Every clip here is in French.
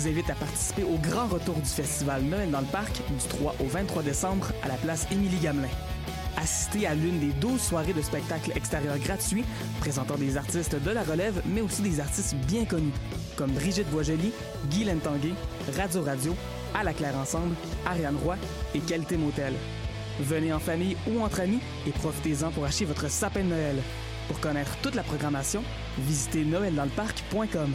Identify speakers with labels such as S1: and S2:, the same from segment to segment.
S1: vous invite à participer au grand retour du festival Noël dans le parc du 3 au 23 décembre à la place Émilie Gamelin. Assistez à l'une des 12 soirées de spectacles extérieurs gratuits présentant des artistes de la relève, mais aussi des artistes bien connus, comme Brigitte Boisjoli, Guy Tanguay, Radio Radio, À la Claire Ensemble, Ariane Roy et Qualité Motel. Venez en famille ou entre amis et profitez-en pour acheter votre sapin de Noël. Pour connaître toute la programmation, visitez noeldansleparc.com.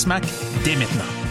S2: SMAC dès maintenant.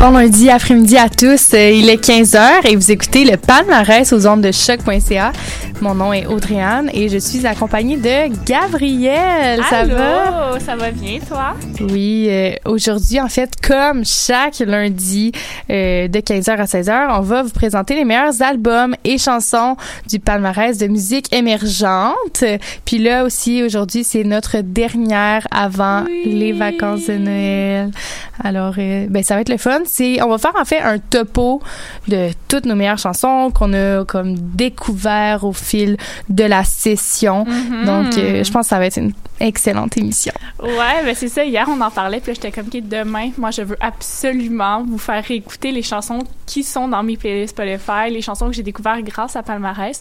S3: Bon lundi après-midi à tous. Euh, il est 15h et vous écoutez le palmarès aux ondes de choc.ca. Mon nom est Audrey-Anne et je suis accompagnée de Gabrielle. Ça
S4: Allô,
S3: va?
S4: Ça va bien, toi?
S3: Oui, euh, aujourd'hui, en fait, comme chaque lundi euh, de 15h à 16h, on va vous présenter les meilleurs albums et chansons du palmarès de musique émergente. Puis là aussi, aujourd'hui, c'est notre dernière avant
S4: Oui.
S3: les vacances de Noël. Alors, euh, ben, ça va être le fun. C'est, on va faire en fait un topo de toutes nos meilleures chansons qu'on a comme découvert au fil de la session.
S4: Mhm.
S3: Donc, euh, je pense que ça va être une excellente émission.
S4: Ouais, ben c'est ça. Hier, on en parlait, puis j'étais comme, OK, demain, moi, je veux absolument vous faire réécouter les chansons qui sont dans mes playlists Spotify, les chansons que j'ai découvertes grâce à Palmarès.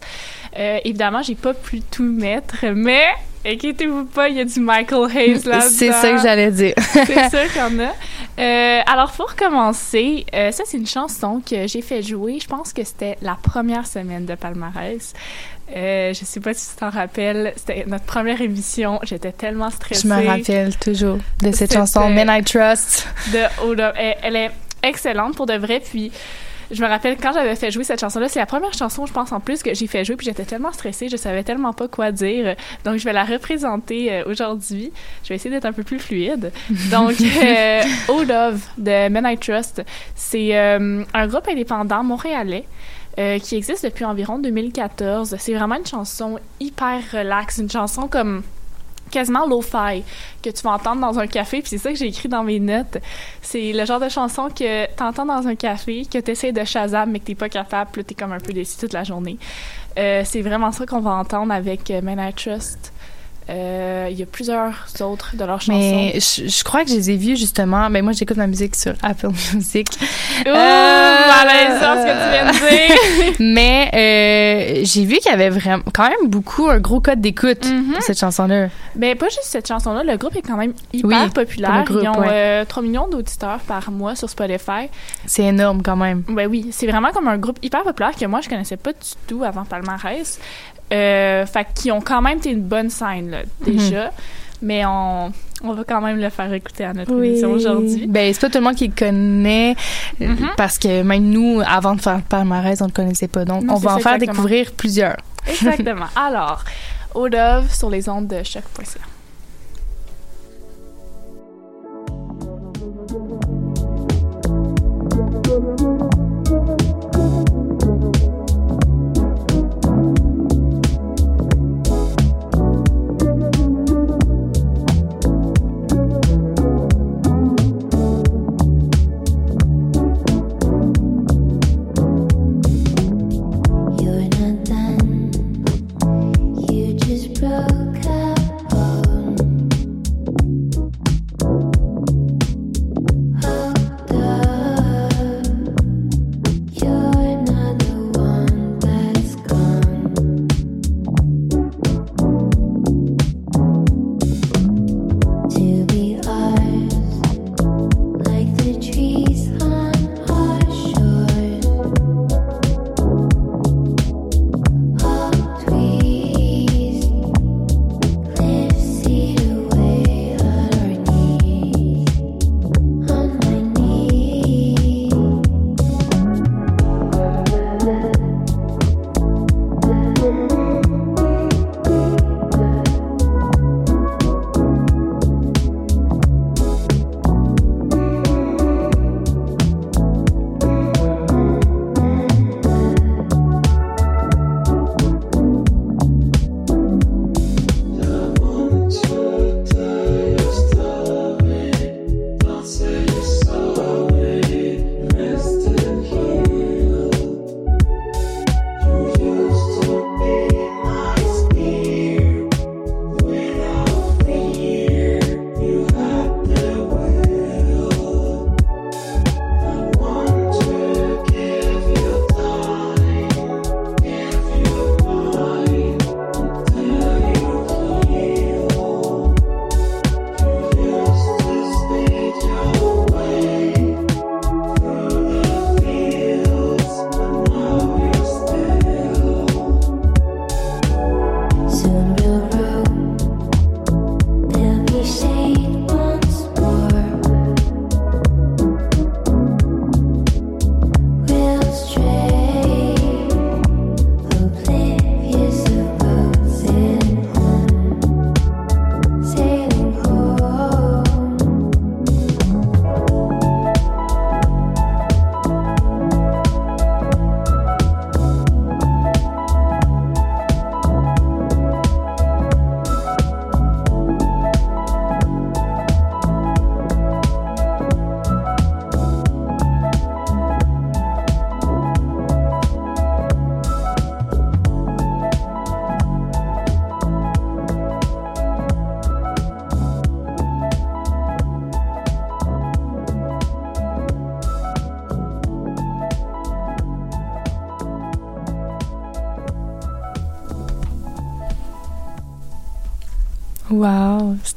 S4: Euh, évidemment, j'ai pas pu tout mettre, mais inquiétez-vous pas, il y a du Michael Hayes là
S3: C'est ça que j'allais dire.
S4: C'est y en a. Euh, alors, pour commencer, euh, ça, c'est une chanson que j'ai fait jouer. Je pense que c'était la première semaine de palmarès. Euh, je sais pas si tu t'en rappelles. C'était notre première émission. J'étais tellement stressée.
S3: Je me rappelle toujours de cette chanson Men I Trust.
S4: De Hold Up. Elle, elle est excellente pour de vrai. Puis, je me rappelle quand j'avais fait jouer cette chanson-là, c'est la première chanson, je pense, en plus que j'ai fait jouer. Puis, j'étais tellement stressée, je savais tellement pas quoi dire. Donc, je vais la représenter euh, aujourd'hui. Je vais essayer d'être un peu plus fluide. Donc, euh, Oh Love de Men I Trust, c'est euh, un groupe indépendant montréalais. euh, qui existe depuis environ 2014. C'est vraiment une chanson hyper relax, une chanson comme quasiment lo-fi que tu vas entendre dans un café, puis c'est ça que j'ai écrit dans mes notes. C'est le genre de chanson que t'entends dans un café, que t'essaies de Shazam, mais que t'es pas capable, puis là, t'es comme un peu déçu toute la journée. Euh, c'est vraiment ça qu'on va entendre avec euh, Man I Trust. Euh, Il y a plusieurs autres de leurs chansons.
S3: Mais je, je crois que je les ai vus justement. Ben moi, j'écoute ma musique sur Apple Music.
S4: Ouh,
S3: Euh,
S4: malaisant ce que tu viens de dire!
S3: Mais euh, j'ai vu qu'il y avait vraiment quand même beaucoup un gros code d'écoute
S4: Mhm.
S3: pour cette chanson-là.
S4: Ben, pas juste cette chanson-là, le groupe est quand même hyper
S3: Oui,
S4: populaire.
S3: groupe,
S4: Ils ont
S3: ouais.
S4: euh, 3 millions d'auditeurs par mois sur Spotify.
S3: C'est énorme quand même.
S4: Ben oui, c'est vraiment comme un groupe hyper populaire que moi je connaissais pas du tout avant Palmarès. Euh, fait qu'ils ont quand même été une bonne scène là, déjà, mais on, on va quand même le faire écouter à notre émission aujourd'hui.
S3: Ben, c'est pas tout le monde qui le connaît, euh,
S4: Mhm.
S3: parce que même nous, avant de faire le palmarès, on le connaissait pas. Donc,
S4: Non,
S3: on va en
S4: ça,
S3: faire
S4: exactement.
S3: découvrir plusieurs.
S4: Exactement. Alors, Odove sur les ondes de choc.ca.
S5: Thank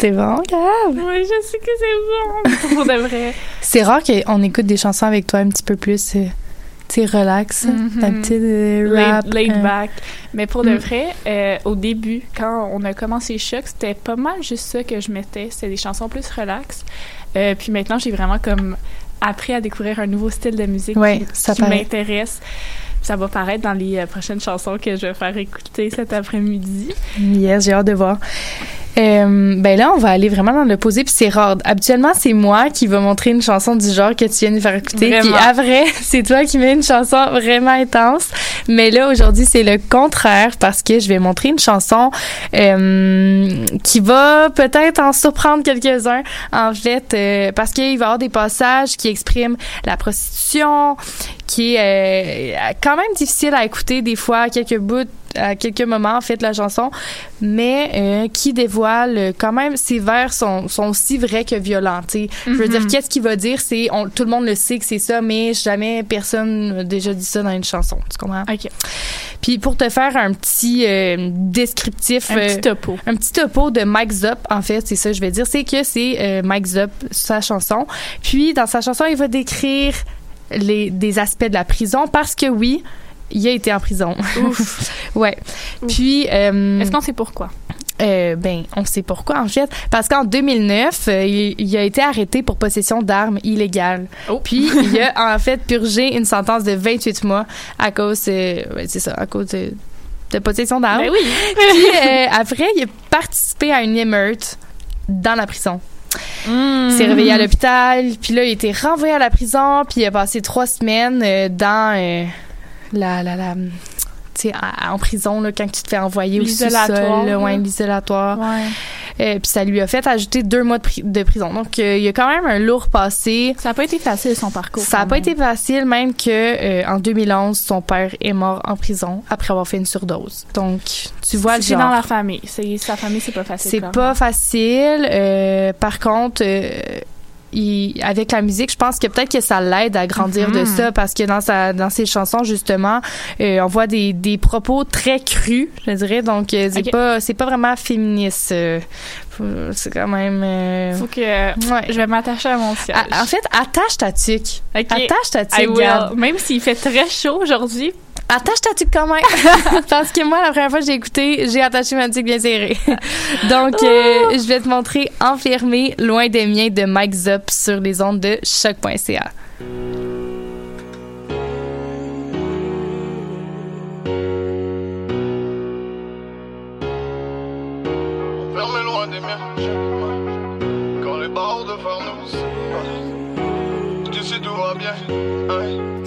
S3: c'était bon, Gab.
S4: Oui, je sais que c'est bon. Pour de vrai.
S3: C'est rare qu'on écoute des chansons avec toi un petit peu plus, euh, tu sais, relax,
S4: Mhm.
S3: un petit euh, rap.
S4: Laid, laid
S3: euh,
S4: back. Mais pour de
S3: Mm.
S4: vrai, euh, au début, quand on a commencé Choc, c'était pas mal juste ça que je mettais. C'était des chansons plus relax. Puis maintenant, j'ai vraiment comme appris à découvrir un nouveau style de musique
S3: Ouais,
S4: qui,
S3: ça
S4: qui m'intéresse. Ça va paraître dans les prochaines chansons que je vais faire écouter cet après-midi.
S3: Yes, j'ai hâte de voir. Euh, ben là, on va aller vraiment dans l'opposé, puis c'est rare. Habituellement, c'est moi qui va montrer une chanson du genre que tu viens de faire écouter, puis vrai, c'est toi qui mets une chanson vraiment intense. Mais là, aujourd'hui, c'est le contraire parce que je vais montrer une chanson euh, qui va peut-être en surprendre quelques-uns, en fait, euh, parce qu'il va y avoir des passages qui expriment la prostitution, qui est euh, quand même difficile à écouter des fois, à quelques bouts, à quelques moments en fait la chanson, mais euh, qui dévoile quand même ses vers sont, sont aussi vrais que violents. tu sais. Je veux
S4: Mhm.
S3: dire, qu'est-ce qu'il va dire, c'est tout le monde le sait que c'est ça, mais jamais personne n'a déjà dit ça dans une chanson. Tu comprends?
S4: OK.
S3: Puis pour te faire un petit euh, descriptif,
S4: Un petit
S3: euh,
S4: topo.
S3: un petit topo de Mike Zop, en fait, c'est ça que je vais dire, c'est que c'est euh, Mike Zop, sa chanson. Puis, dans sa chanson, il va décrire les, des aspects de la prison parce que oui, il a été en prison.
S4: Ouf.
S3: ouais.
S4: Ouf.
S3: Puis, euh,
S4: Est-ce qu'on sait pourquoi?
S3: euh, ben, on sait pourquoi, en fait. Parce qu'en 2009, euh, il, il a été arrêté pour possession d'armes illégales.
S4: Oh.
S3: Puis, il a en fait purgé une sentence de 28 mois à cause, euh, c'est ça, à cause de, de possession d'armes.
S4: Ben oui.
S3: Puis après, il a participé à une émeute dans la prison.
S4: Mm.
S3: Il s'est réveillé à l'hôpital, puis là, il a été renvoyé à la prison, puis il a passé trois semaines dans la... la, la tu sais, en prison, là, quand tu te fais envoyer au sous-sol,
S4: L'isolatoire,
S3: là, ouais, l'isolatoire. Euh, puis ça lui a fait ajouter deux mois de, pri- de prison. Donc, euh, il y a quand même un lourd passé.
S4: Ça n'a pas été facile, son parcours.
S3: Ça n'a pas été facile, même que euh, en 2011, son père est mort en prison après avoir fait une surdose. Donc, tu vois le
S4: C'est dans la famille. Sa famille, c'est pas facile.
S3: C'est pas facile. Euh, par contre, il- avec la musique, je pense que peut-être que ça l'aide à grandir de
S4: Mhm.
S3: ça parce que dans sa dans ses chansons justement, euh, on voit des, des propos très crus, je dirais. Donc euh, c'est pas c'est pas vraiment féministe. euh, c'est quand même. euh,
S4: Faut que
S3: ouais.
S4: je vais m'attacher à mon siège.
S3: Ah, en fait, attache ta tuque. Attache ta tuque.
S4: Même s'il fait très chaud aujourd'hui.
S3: Attache ta tuque quand même. Parce que moi, la première fois que j'ai écouté, j'ai attaché ma tuque bien serrée. Donc, euh, je vais te montrer Enfermé, loin des miens de Mike Zop sur les ondes de choc.ca.
S5: Loin des miens. Quand les barreaux de phare nous séparent. D'ici tout va bien. hein.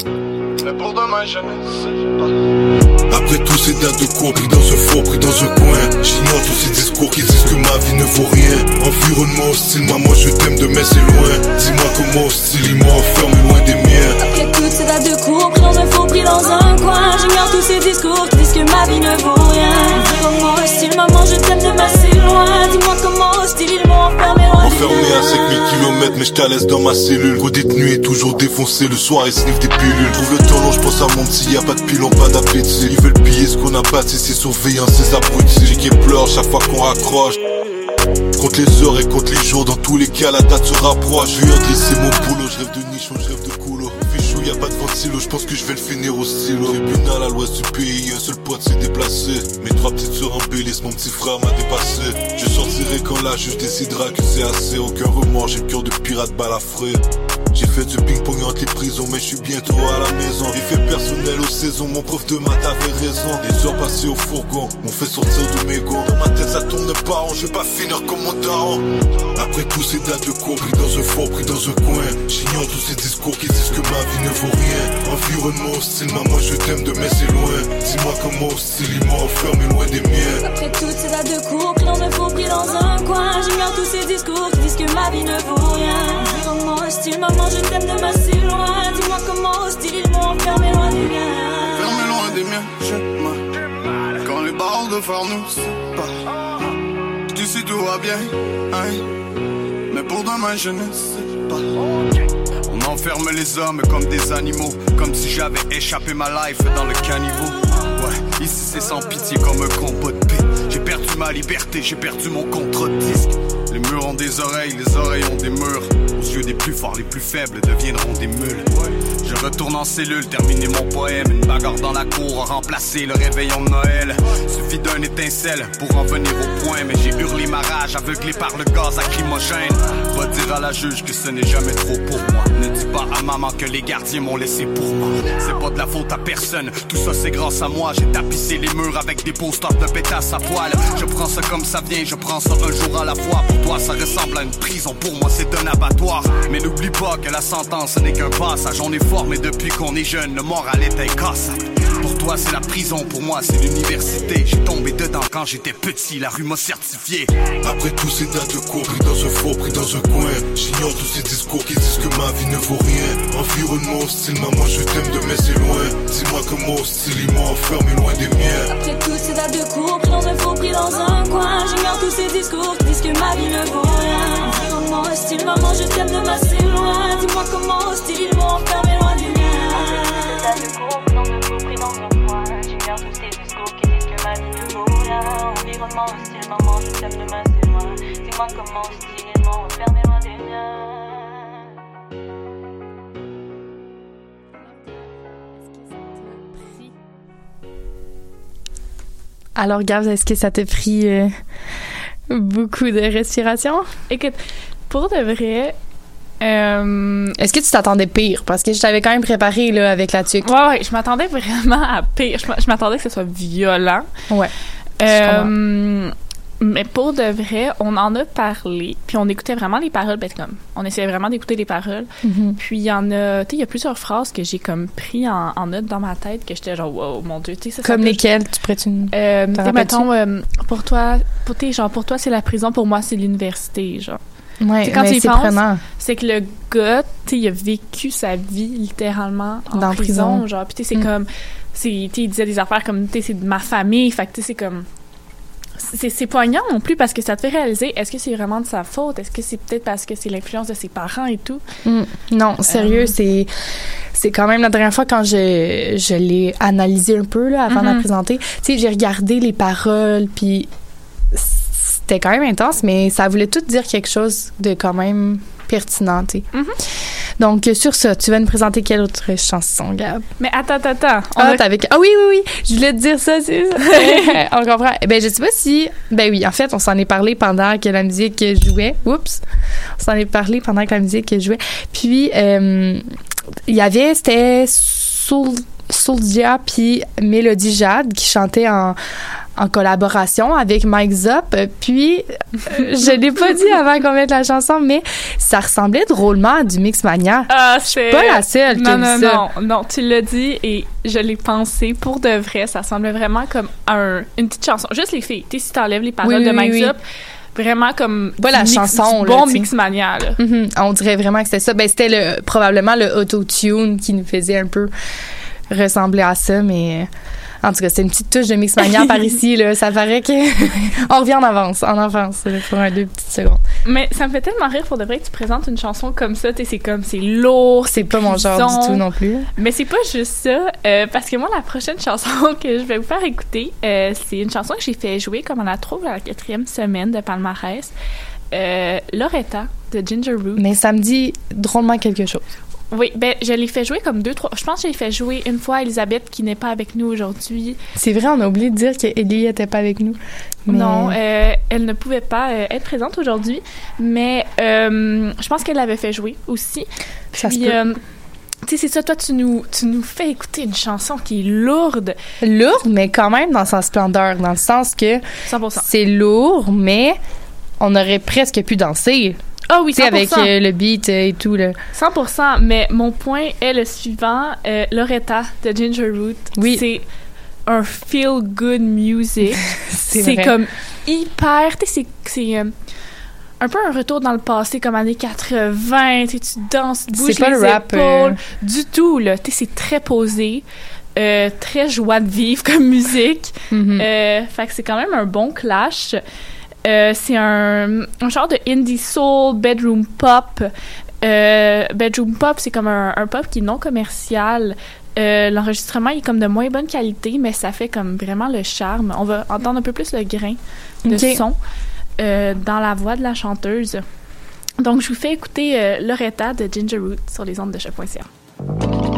S5: Mais pour demain, je ne sais pas.
S6: Après tous ces dates de cours pris dans un faux, pris dans un coin J'ignore tous ces discours qui disent que ma vie ne vaut rien. Environnement hostile, maman je t'aime de mais c'est loin. Dis-moi comment hostile, ils m'ont enfermé loin des miens.
S7: Après toutes ces dates de cours, pris dans un faux, pris dans un coin J'ignore tous ces discours qui disent que ma vie ne vaut rien. Comment hostile, maman, je t'aime de m'assez loin. Dis-moi comment
S6: à 5000 km mais je laisse dans ma cellule. Gros est toujours défoncé le soir et sniff des pilules. Trouve le temps long je pense à mon petit y a pas de pilon pas d'appétit Ils veulent piller ce qu'on a bâti c'est surveillant ces abrutis J'ai qui pleure chaque fois qu'on raccroche. Compte les heures et compte les jours, dans tous les cas la date se rapproche. Je viens de laisser mon boulot, je rêve de nichon, y pas de ventilo, je pense que je vais le finir au stylo. Tribunal à l'ouest du pays, un seul pote s'est déplacé. Mes trois petites sœurs embellissent, mon petit frère m'a dépassé. Je sortirai quand la juge décidera que c'est assez. Aucun remords, j'ai le cœur de pirate balafré. J'ai fait du ping-pong entre les prisons, mais je suis bientôt à la maison. Effet personnel aux saisons, mon prof de maths avait raison. Les heures passées au fourgon m'ont fait sortir de mes gonds. Dans ma tête, ça tourne pas rond, je vais pas finir comme mon daron. Après tous ces dates de cours, pris dans un fort, pris dans un coin. J'ignore tous ces discours qui disent que ma vie ne vaut rien. Environnement hostile, maman, je t'aime de mais c'est loin. Dis-moi comment hostile, ils m'ont enfermé loin des miens.
S7: Après toutes ces dates de cours, pris dans un faux, pris dans un coin J'ignore tous ces discours qui disent que ma vie ne vaut rien hostile, maman, je t'aime de m'assez loin Dis-moi comment hostile, ils m'ont enfermé loin des miens
S5: Fermez loin des miens, je m'en. Quand les barreaux de phare nous séparent. D'ici tout va bien, hein. Mais pour demain, je ne sais pas. On enferme les hommes comme des animaux. Comme si j'avais échappé ma life dans le caniveau. Ouais, ici c'est sans pitié comme un combat de paix. J'ai perdu perdu ma liberté, j'ai perdu mon contre-disque. Des oreilles, les oreilles ont des murs. Aux yeux des plus forts, les plus faibles deviendront des mules. Je retourne en cellule, terminer mon poème. Une bagarre dans la cour a remplacé le réveillon de Noël. Suffit d'un étincelle pour en venir au point. Mais j'ai hurlé ma rage, aveuglé par le gaz lacrymogène. Va dire à la juge que ce n'est jamais trop pour moi. Ne dis pas à maman que les gardiens m'ont laissé pour moi. C'est pas de la faute à personne, tout ça c'est grâce à moi. J'ai tapissé les murs avec des posters de pétasse à poil. Je prends ça comme ça vient, je prends ça un jour à la fois. Pour toi, ça ressemble à une prison, pour moi c'est un abattoir. Mais n'oublie pas que la sentence ce n'est qu'un passage. On est fort, mais depuis qu'on est jeune, le moral est incassable. Toi, c'est la prison, pour moi, c'est l'université. J'ai tombé dedans quand j'étais petit, la rue m'a certifié.
S6: Après tous ces dates de cours pris dans un faux, pris dans un coin. J'ignore tous ces discours qui disent que ma vie ne vaut rien. Environnement hostile, maman je t'aime de mais c'est loin Dis-moi que mon hostile, ils m'ont enfermé loin des miens.
S7: Après toutes ces dates de cours, pris dans un faux, pris dans un coin. J'ignore tous ces discours qui disent que ma vie ne vaut rien. Environnement hostile, maman je t'aime de mais c'est loin Dis-moi comment hostile, ils m'ont enfermé loin des miens
S8: ne vaut rien Environnement hostile, maman je t'aime de mais c'est loin Dis-moi comment hostile, ils m'ont enfermé loin des miens
S3: Alors, Gab, est-ce que ça t'a pris euh, beaucoup de respiration?
S4: Écoute, pour de vrai, euh,
S3: Est-ce que tu t'attendais pire? Parce que je t'avais quand même préparé là, avec la tuque.
S4: ouais, ouais, je m'attendais vraiment à pire. Je m'attendais que ce soit violent.
S3: Ouais.
S4: Euh, mais pour de vrai, on en a parlé, puis on écoutait vraiment les paroles, ben, comme, on essayait vraiment d'écouter les paroles.
S3: Mhm.
S4: Puis il y en a, tu sais, il y a plusieurs phrases que j'ai comme pris en, en note dans ma tête que j'étais genre, wow, mon Dieu, tu sais, ça,
S3: Comme lesquels? Tu pourrais-tu...
S4: Euh, sais,
S3: rappelles-tu?
S4: mettons, euh, pour toi, pour, genre, pour toi, c'est la prison, pour moi, c'est l'université, genre.
S3: Ouais,
S4: C'est quand tu penses. C'est que le gars, tu sais, il a vécu sa vie littéralement en
S3: Dans
S4: prison,
S3: prison.
S4: genre. Puis c'est
S3: Mm.
S4: comme, c'est, il disait des affaires comme, tu sais, c'est de ma famille, fait que tu sais, c'est comme, c'est, c'est poignant non plus parce que ça te fait réaliser, est-ce que c'est vraiment de sa faute, est-ce que c'est peut-être parce que c'est l'influence de ses parents et tout?
S3: Mm. Non, sérieux,
S4: Euh.
S3: c'est c'est quand même la dernière fois quand je, je l'ai analysé un peu là, avant de la
S4: Mhm.
S3: présenter. Tu sais, j'ai regardé les paroles, puis c'était quand même intense, mais ça voulait tout dire quelque chose de quand même pertinent, tu sais.
S4: Mhm.
S3: Donc, euh, sur ça, tu vas nous présenter quelle autre chanson, Gab?
S4: Mais attends, attends, attends. On
S3: Ah,
S4: a-
S3: t'avais- ah oui, oui, oui, je voulais te dire ça, c'est ça. on comprend. Ben, je sais pas si... Ben oui, en fait, on s'en est parlé pendant que la musique jouait. Oups! On s'en est parlé pendant que la musique jouait. Puis, euh, il y avait... C'était Soul, Soulja puis Mélodie Jade qui chantaient en en collaboration avec Mike Zop. Puis, euh, je l'ai pas dit avant qu'on mette la chanson, mais ça ressemblait drôlement à du Mixmania.
S4: Ah, c'est
S3: pas la seule qui
S4: Non,
S3: dit
S4: non,
S3: ça.
S4: non, non, tu l'as dit et je l'ai pensé pour de vrai. Ça semblait vraiment comme un, une petite chanson. Juste les filles. Tu sais, si t'enlèves les paroles
S3: Oui,
S4: de Mike
S3: oui.
S4: Zop, vraiment comme.
S3: Pas la
S4: mix-
S3: chanson,
S4: du
S3: là,
S4: bon
S3: sais.
S4: Mixmania, là.
S3: Mhm. On dirait vraiment que c'était ça. Ben, c'était le, probablement le auto-tune qui nous faisait un peu ressembler à ça, mais euh, en tout cas, c'était une petite touche de Mixmania par ici, là. Ça paraît que on revient en avance, en avance, là, pour un deux petites secondes.
S4: Mais ça me fait tellement rire pour de vrai que tu présentes une chanson comme ça. C'est comme, c'est lourd.
S3: C'est pas mon genre du tout non plus.
S4: Mais c'est pas juste ça, euh, parce que moi, la prochaine chanson que je vais vous faire écouter, euh, c'est une chanson que j'ai fait jouer, comme on la trouve à la quatrième semaine de palmarès. Euh, Loretta de Ginger Root.
S3: Mais ça me dit drôlement quelque chose.
S4: Oui, ben je l'ai fait jouer comme deux, trois. Je pense que j'ai fait jouer une fois Elisabeth qui n'est pas avec nous aujourd'hui.
S3: C'est vrai, on a oublié de dire qu'Ellie était pas avec nous. Mais-
S4: Non, euh, elle ne pouvait pas euh, être présente aujourd'hui, mais euh, je pense qu'elle l'avait fait jouer aussi.
S3: Ça se peut.
S4: tu sais, c'est ça, toi, tu nous, tu nous fais écouter une chanson qui est lourde.
S3: Lourde, mais quand même dans sa splendeur, dans le sens que
S4: 100%.
S3: c'est lourd, mais on aurait presque pu danser.
S4: Ah oui,
S3: Tu
S4: 100%.
S3: sais, avec euh, le beat euh, et tout, là.
S4: 100%, mais mon point est le suivant. Euh, Loretta de Ginger Root,
S3: Oui.
S4: c'est un feel-good music.
S3: C'est
S4: c'est comme hyper... Tu sais, c'est- c'est... euh, un peu un retour dans le passé, comme années 80, tu danses, tu bouges
S3: C'est pas
S4: les
S3: le rap,
S4: épaules. Du tout, là. Tu sais, c'est très posé, très joie de vivre comme musique. Euh, fait que c'est quand même un bon clash. Euh, c'est un, un genre de indie soul, bedroom pop. Euh, bedroom pop, c'est comme un, un pop qui est non commercial.
S9: Euh, L'enregistrement est comme de moins bonne qualité, mais ça fait comme vraiment le charme. On va entendre un peu plus le grain de son dans la voix de la chanteuse. Donc, je vous fais écouter Loretta de Ginger Root sur les ondes de choc.ca.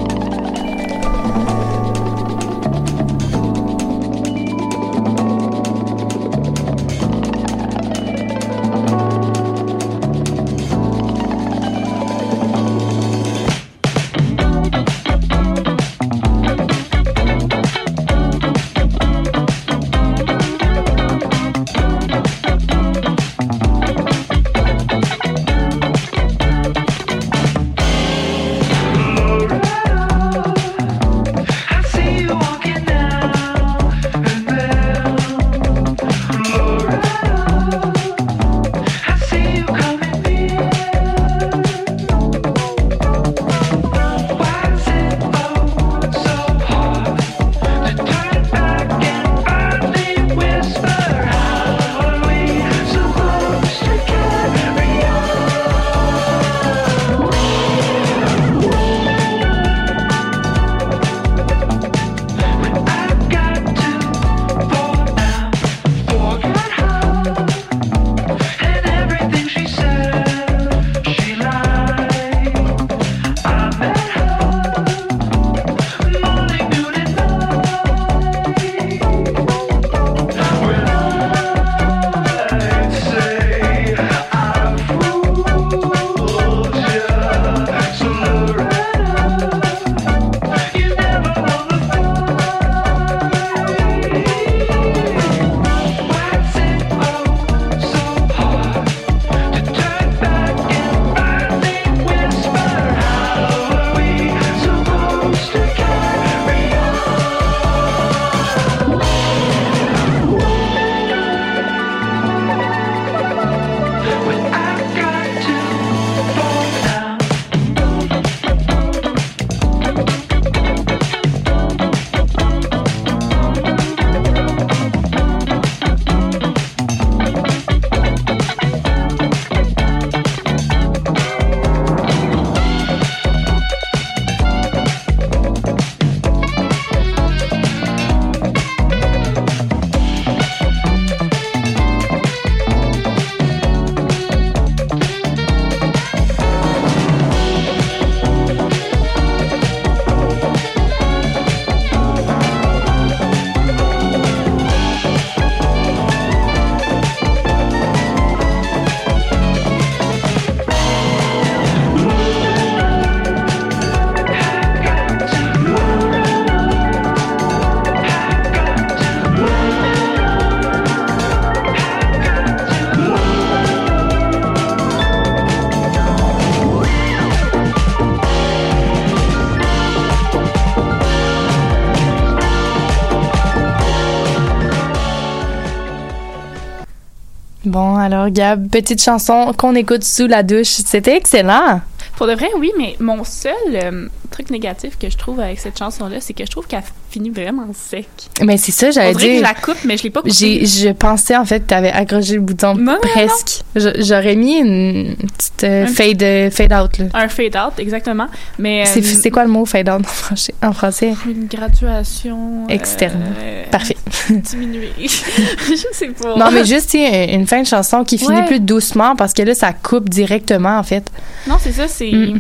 S3: alors, Gab, petite chanson qu'on écoute sous la douche. C'était excellent.
S9: Pour de vrai, oui, mais mon seul euh, truc négatif que je trouve avec cette chanson-là, c'est que je trouve qu'elle finit vraiment sec.
S3: Mais c'est ça, j'allais
S9: que je
S3: dire.
S9: la coupe, mais je l'ai pas coupée.
S3: Je pensais en fait que tu avais accroché le bouton
S9: Non,
S3: presque. J'aurais mis une petite euh,
S9: Un
S3: fade, euh, fade out. Là.
S9: Un fade-out, exactement. Mais
S3: C'est,
S9: euh,
S3: quoi le mot fade out en français? En français?
S9: Une graduation... euh,
S3: Externe. Parfait.
S9: Diminuée. je sais pas.
S3: Non, mais juste sais, une fin de chanson qui finit plus doucement parce que là, ça coupe directement en fait.
S9: Non, c'est ça, c'est...
S3: Mm.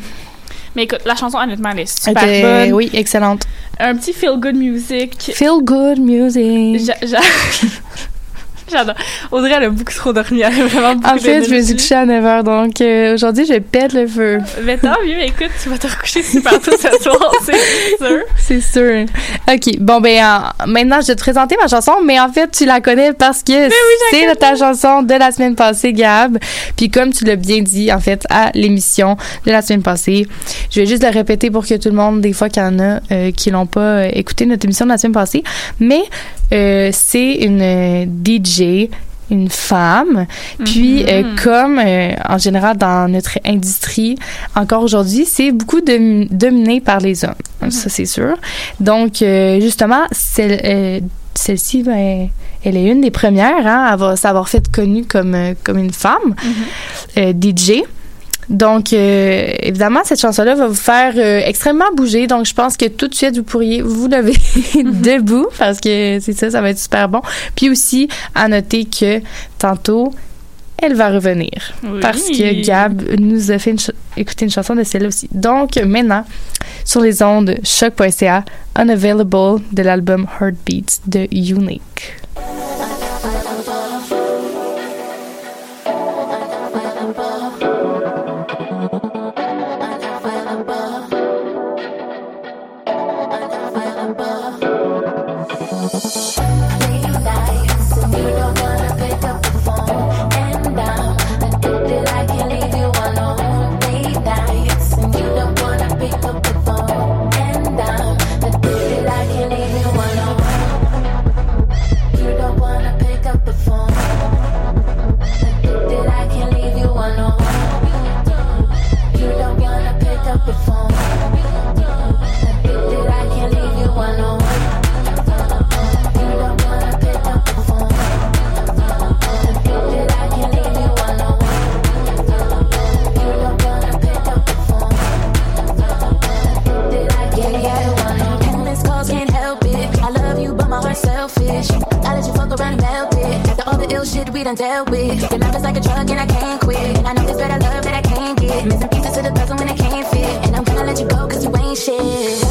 S9: Mais écoute, la chanson, honnêtement, elle est super bonne.
S3: Oui, excellente.
S9: Un petit feel-good music.
S3: Feel good music.
S9: J'a- J'adore. Audrey, elle a beaucoup trop dormi. Elle a vraiment beaucoup
S3: En fait, je me suis couchée à 9h, donc euh, aujourd'hui, je pète le feu.
S9: Mais tant mieux, écoute, tu vas te recoucher super tôt ce soir, c'est sûr.
S3: C'est sûr. OK. Bon, ben, en- maintenant, je vais te présenter ma chanson, mais en fait, tu la connais parce que c'est ta chanson de la semaine passée, Gab. Puis comme tu l'as bien dit, en fait, à l'émission de la semaine passée, je vais juste le répéter pour que tout le monde, des fois qu'il y en a euh, qui l'ont pas euh, écouté notre émission de la semaine passée, mais c'est une euh, Une femme. Puis, euh,
S9: Mhm.
S3: comme euh, en général dans notre industrie, encore aujourd'hui, c'est beaucoup de- dominé par les hommes. Ça, c'est sûr. Donc, euh, justement, celle, euh, celle-ci, ben, elle est une des premières hein, à avoir- s'avoir fait connue comme, euh, comme une femme, euh, DJ. Donc, euh, évidemment, cette chanson-là va vous faire euh, extrêmement bouger. Donc, je pense que tout de suite, vous pourriez vous lever debout parce que c'est ça, ça va être super bon. Puis aussi, à noter que tantôt, elle va revenir
S4: Oui.
S3: parce que Gab nous a fait une écouter une chanson de celle-là aussi. Donc, maintenant, sur les ondes choc.ca, Unavailable de l'album Heartbeats de Unique.
S10: Shit we done dealt with. Your love is like a drug and I can't quit. And I know there's better love that I can't get. Missing pieces to the puzzle when it can't fit. And I'm gonna let you go cause you ain't shit.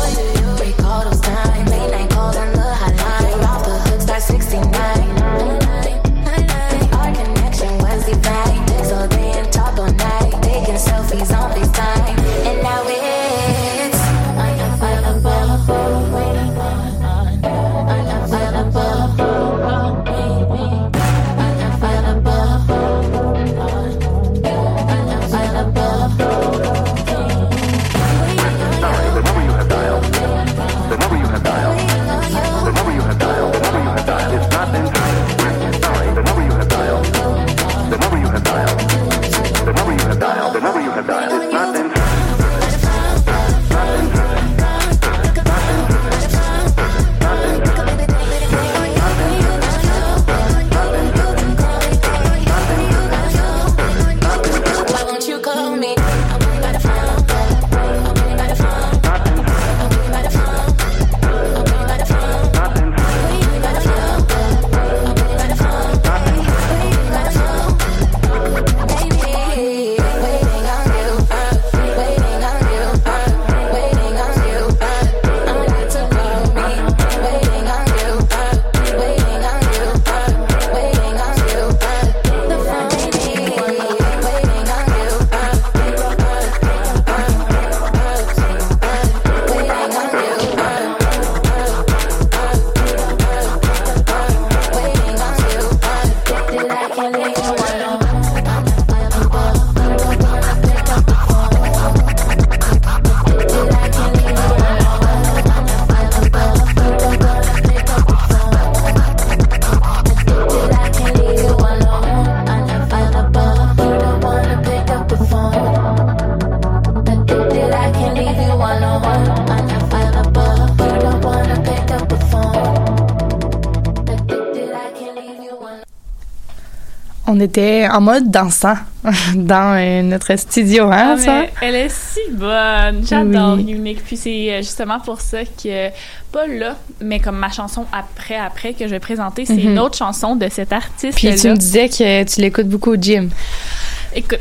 S10: On
S3: était en mode dansant dans euh, notre studio, hein,
S4: Ah,
S3: ça?
S4: elle est si bonne. J'adore
S3: Oui.
S4: Unique. Puis c'est euh, justement pour ça que, pas là, mais comme ma chanson après, après que je vais présenter, c'est
S3: Mhm.
S4: une autre chanson de cet artiste.
S3: Puis tu me disais que tu l'écoutes beaucoup au gym.
S4: Écoute,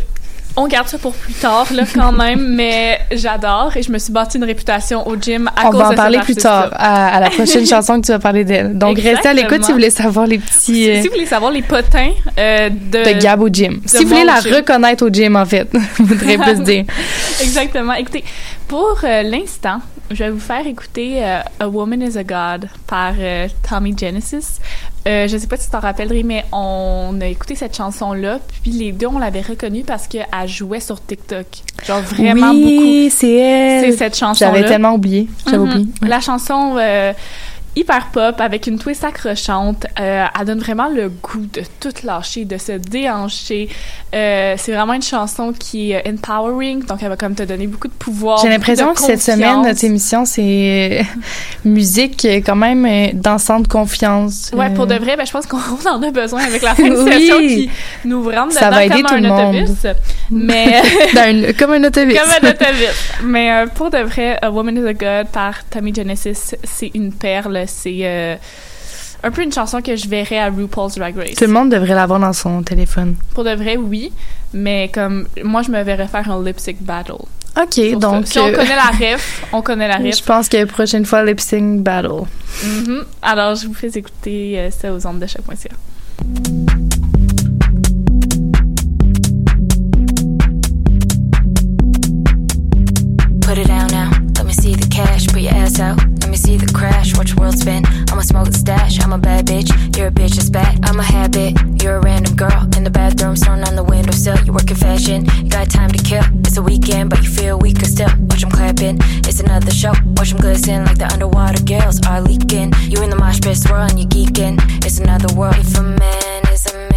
S4: on garde ça pour plus tard, là, quand même, mais j'adore et je me suis bâti une réputation au gym à
S3: On
S4: cause
S3: va en
S4: de
S3: parler plus tard, à, à la prochaine chanson que tu vas parler d'elle. Donc, restez à l'écoute si vous voulez savoir les petits...
S4: Si,
S3: euh,
S4: si vous voulez savoir les potins euh, de,
S3: de Gab au gym.
S4: de
S3: Si vous voulez la
S4: gym.
S3: reconnaître au gym, en fait, voudrais plus dire.
S4: Exactement. Écoutez, pour euh, l'instant, je vais vous faire écouter euh, A Woman is a God par Tommy Genesis. Euh, je sais pas si tu t'en rappellerais, mais on a écouté cette chanson-là, puis les deux, on l'avait reconnue parce qu'elle jouait sur TikTok. Genre vraiment beaucoup.
S3: oui, c'est elle.
S4: C'est cette chanson-là.
S3: J'avais tellement oublié. J'avais
S4: Mhm.
S3: oublié.
S4: La chanson, euh, hyper pop avec une twist accrochante. Euh, elle donne vraiment le goût de tout lâcher, de se déhancher. Euh, c'est vraiment une chanson qui est empowering, donc elle va comme te donner beaucoup de pouvoir.
S3: J'ai l'impression que cette semaine, notre émission, c'est euh, musique quand même euh, dansant de confiance.
S4: Ouais, pour de vrai, ben, je pense qu'on en a besoin avec la fin de session
S3: Oui.
S4: qui nous rentre
S3: Ça
S4: dedans
S3: va aider
S4: comme
S3: tout
S4: un
S3: le monde.
S4: autobus. Mais
S3: une- comme un autobus.
S4: comme un autobus. Mais euh, pour de vrai, A Woman is a God par Tommy Genesis, c'est une perle. C'est euh, un peu une chanson que je verrais à RuPaul's Drag Race.
S3: Tout le monde devrait l'avoir dans son téléphone.
S4: Pour de vrai, oui. Mais comme moi, je me verrais faire un lip sync battle.
S3: OK, donc...
S4: ça. Si on
S3: euh,
S4: connaît la ref, on connaît la ref.
S3: Je pense que prochaine fois, lip sync battle.
S4: Mhm. Alors, je vous fais écouter euh, ça aux ondes de choc.ca.
S11: Put You're a bitch that's back. I'm a habit. You're a random girl in the bathroom, thrown on the windowsill. You work in fashion. You got time to kill. It's a weekend, but you feel weaker still. Watch 'em clapping. It's another show. Watch 'em glisten like the underwater gills are leaking. You in the mosh pit swirling, you geeking. It's another world. If a man is a man,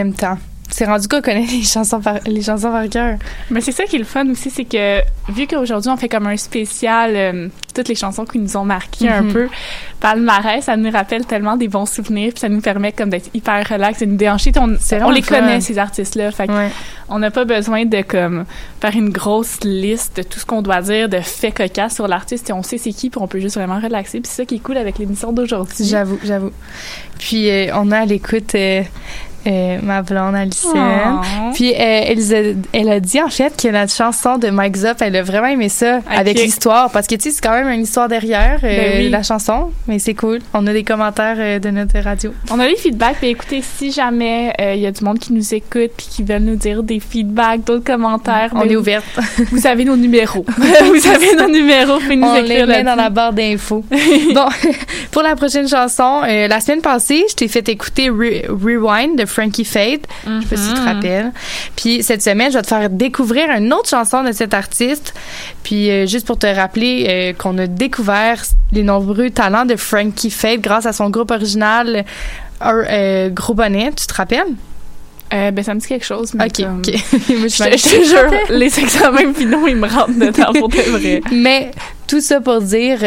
S3: l'aime tant. C'est rendu qu'on connaît les chansons par, les chansons par cœur.
S4: Mais c'est ça qui est le fun aussi, c'est que vu qu'aujourd'hui on fait comme un spécial, euh, toutes les chansons qui nous ont marqué un
S3: Mhm.
S4: peu, palmarès, ça nous rappelle tellement des bons souvenirs, puis ça nous permet comme d'être hyper relax et de nous déhancher. On, les
S3: fun.
S4: connaît ces artistes-là, fait
S3: Ouais.
S4: on n'a pas besoin de comme faire une grosse liste de tout ce qu'on doit dire, de faits cocasses sur l'artiste, et on sait c'est qui, puis on peut juste vraiment relaxer. Puis c'est ça qui est cool avec l'émission d'aujourd'hui.
S3: J'avoue, j'avoue. Puis euh, on a à l'écoute euh, euh, ma blonde Alison.
S4: Oh.
S3: Puis euh, elle, a- elle a dit en fait que notre chanson de Mike Zop, elle a vraiment aimé ça avec l'histoire parce que tu sais c'est quand même une histoire derrière euh,
S4: Ben oui.
S3: la chanson, mais c'est cool. On a des commentaires de notre radio.
S4: On a les feedbacks, puis écoutez, si jamais il y a du monde qui nous écoute puis qui veulent nous dire des feedbacks, d'autres commentaires,
S3: On
S4: ben,
S3: est ouverte.
S4: Vous avez nos numéros. vous avez nos numéros, pouvez nous
S3: On les met dans la barre d'infos. bon, pour la prochaine chanson, la semaine passée, je t'ai fait écouter Re- Rewind de Frankie Fade. Je sais pas si tu te
S4: Mhm.
S3: rappelles. Puis cette semaine, je vais te faire découvrir une autre chanson de cet artiste. Puis euh, juste pour te rappeler euh, qu'on a découvert les nombreux talents de Frankie Fade grâce à son groupe original euh, Gros Bonnet, tu te rappelles?
S4: Euh, ben, ça me dit quelque chose, mais
S3: Ok,
S4: comme-
S3: ok. Moi,
S4: Je te jure, les examens finaux, ils me rentrent dedans pour de vrai.
S3: Mais tout ça pour dire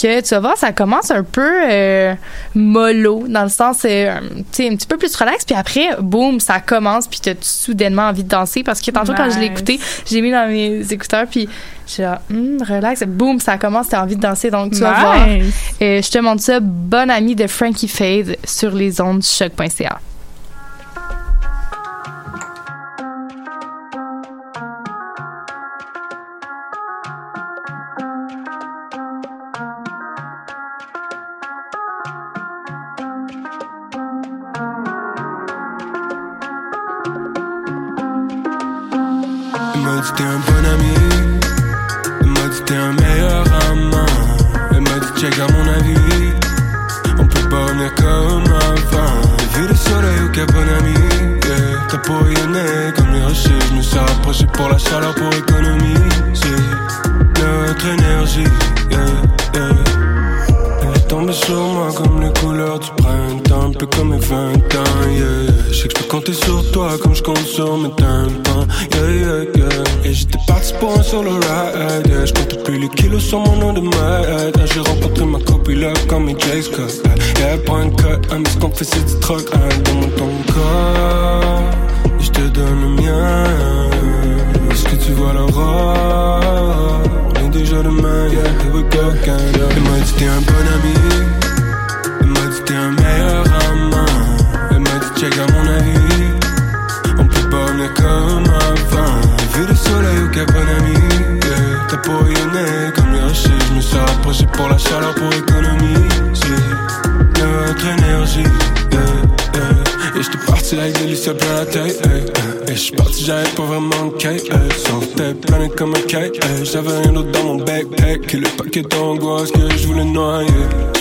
S3: que tu vas voir, ça commence un peu euh, mollo, dans le sens, euh, tu sais, un petit peu plus relax, puis après, boum, ça commence, puis t'as soudainement envie de danser, parce que tantôt, quand je l'ai écouté, j'ai mis dans mes écouteurs, puis j'ai genre, Hum, relax, boum, ça commence, t'as envie de danser, donc tu vas voir.
S4: Nice.
S3: Euh, je te montre ça, bonne amie de Frankie Fade sur les ondes choc.ca.
S12: t'es un bon ami. Elle m'a dit t'es un meilleur amant. Elle m'a dit check à mon avis. On peut pas revenir comme avant. Vu le soleil quel bon ami yeah. T'as pas rayonné comme les rochers. Je me suis rapproché pour la chaleur pour économiser Notre énergie. Yeah. Elle est tombée sur moi comme les couleurs du printemps. Un peu comme mes 20 ans, je peux compter sur toi comme je compte sur mes tympans Yeah, yeah, yeah. Et j'étais parti pour un solo ride. Yeah. Je compte plus les kilos sur mon nom de maître. J'ai rencontré ma copine là comme mes J. Scott. Yeah, elle prend un cut, mais ce qu'on fait c'est du truc hein, Donne-moi ton corps Et je te donne le mien. Est-ce que tu vois l'aurore? On est déjà demain, yeah, here we go Elle m'a dit t'es un bon ami comme avant Vu le soleil bon ami yeah. T'as pas rayonné comme les rochers Je me suis rapproché pour la chaleur pour économiser Notre énergie yeah, yeah. Et j'étais parti avec des listes plein la tête hey, hey. Et j'suis parti j'avais pas vraiment de hey. Sauf tête plané comme un hey. J'avais rien d'autre dans mon backpack Que le paquet d'angoisse que je voulais noyer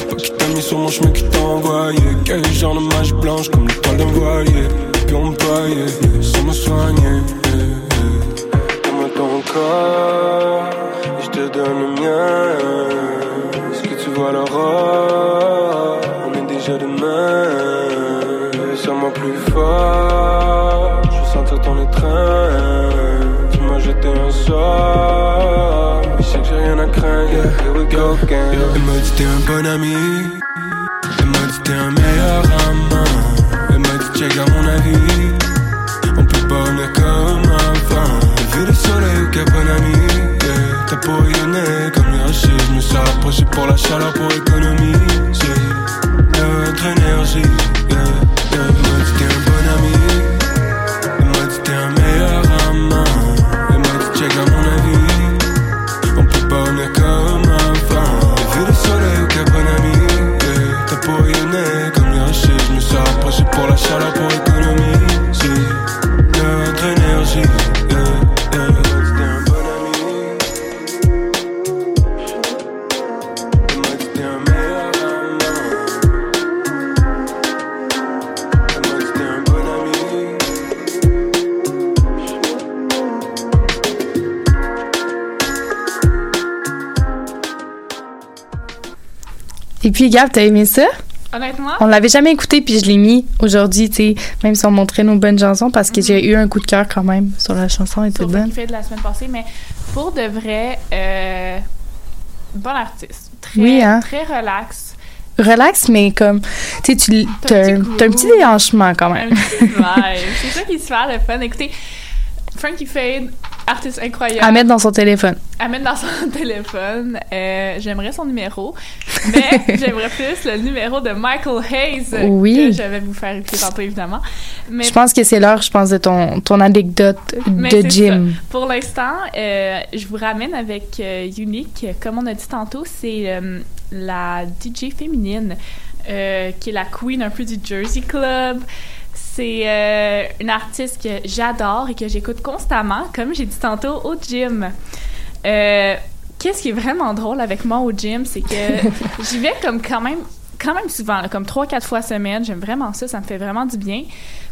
S12: pas qui t'a mis sur mon chemin qui t'a envoyé Quel genre de mage blanche comme l'étoile d'un voilier Puis on me paillait sans me soigner. Donne-moi ton corps je te donne le mien. Est-ce que tu vois l'aurore? On est déjà demain. Sans-moi plus fort Je veux sentir ton étreinte. Tu m'as jeté un sort. Je sais que j'ai rien à craindre. Yeah, Here we go again. Elle m'a dit t'es un bon ami. Elle m'a dit t'es un meilleur amant. Elle m'a dit check à mon T'as pas rayonné comme rochers Je me suis rapproché pour la chaleur pour économiser Notre énergie
S3: puis, Gab, t'as aimé ça?
S4: Honnêtement,
S3: On l'avait jamais écouté, puis je l'ai mis aujourd'hui, tu sais, même si on montrait nos bonnes chansons, parce que j'ai eu un coup de cœur quand même sur la chanson, elle était bonne.
S4: fait de la semaine passée, mais pour de vrai, euh, bon artiste. Très,
S3: Oui, hein?
S4: Très relax.
S3: Relax, mais comme, tu sais, tu
S4: t'as un petit
S3: déhanchement quand même.
S4: C'est ça qui est super le fun. Écoutez, Frankie Fade, artiste incroyable.
S3: À mettre dans son téléphone.
S4: à mettre dans son téléphone. Euh, j'aimerais son numéro, mais j'aimerais plus le numéro de Michael Hayes
S3: Oui.
S4: que je vais vous faire écouter tantôt évidemment. Mais
S3: Je pense que c'est l'heure, je pense, de ton, ton anecdote de gym.
S4: ça. Pour l'instant, euh, je vous ramène avec euh, Unique. Comme on a dit tantôt, c'est la DJ féminine qui est la queen un peu du Jersey Club. C'est euh, une artiste que j'adore et que j'écoute constamment, comme j'ai dit tantôt, au gym. Euh, Qu'est-ce qui est vraiment drôle avec moi au gym, c'est que j'y vais comme quand même quand même souvent, là, comme trois, quatre fois semaine. J'aime vraiment ça, ça me fait vraiment du bien.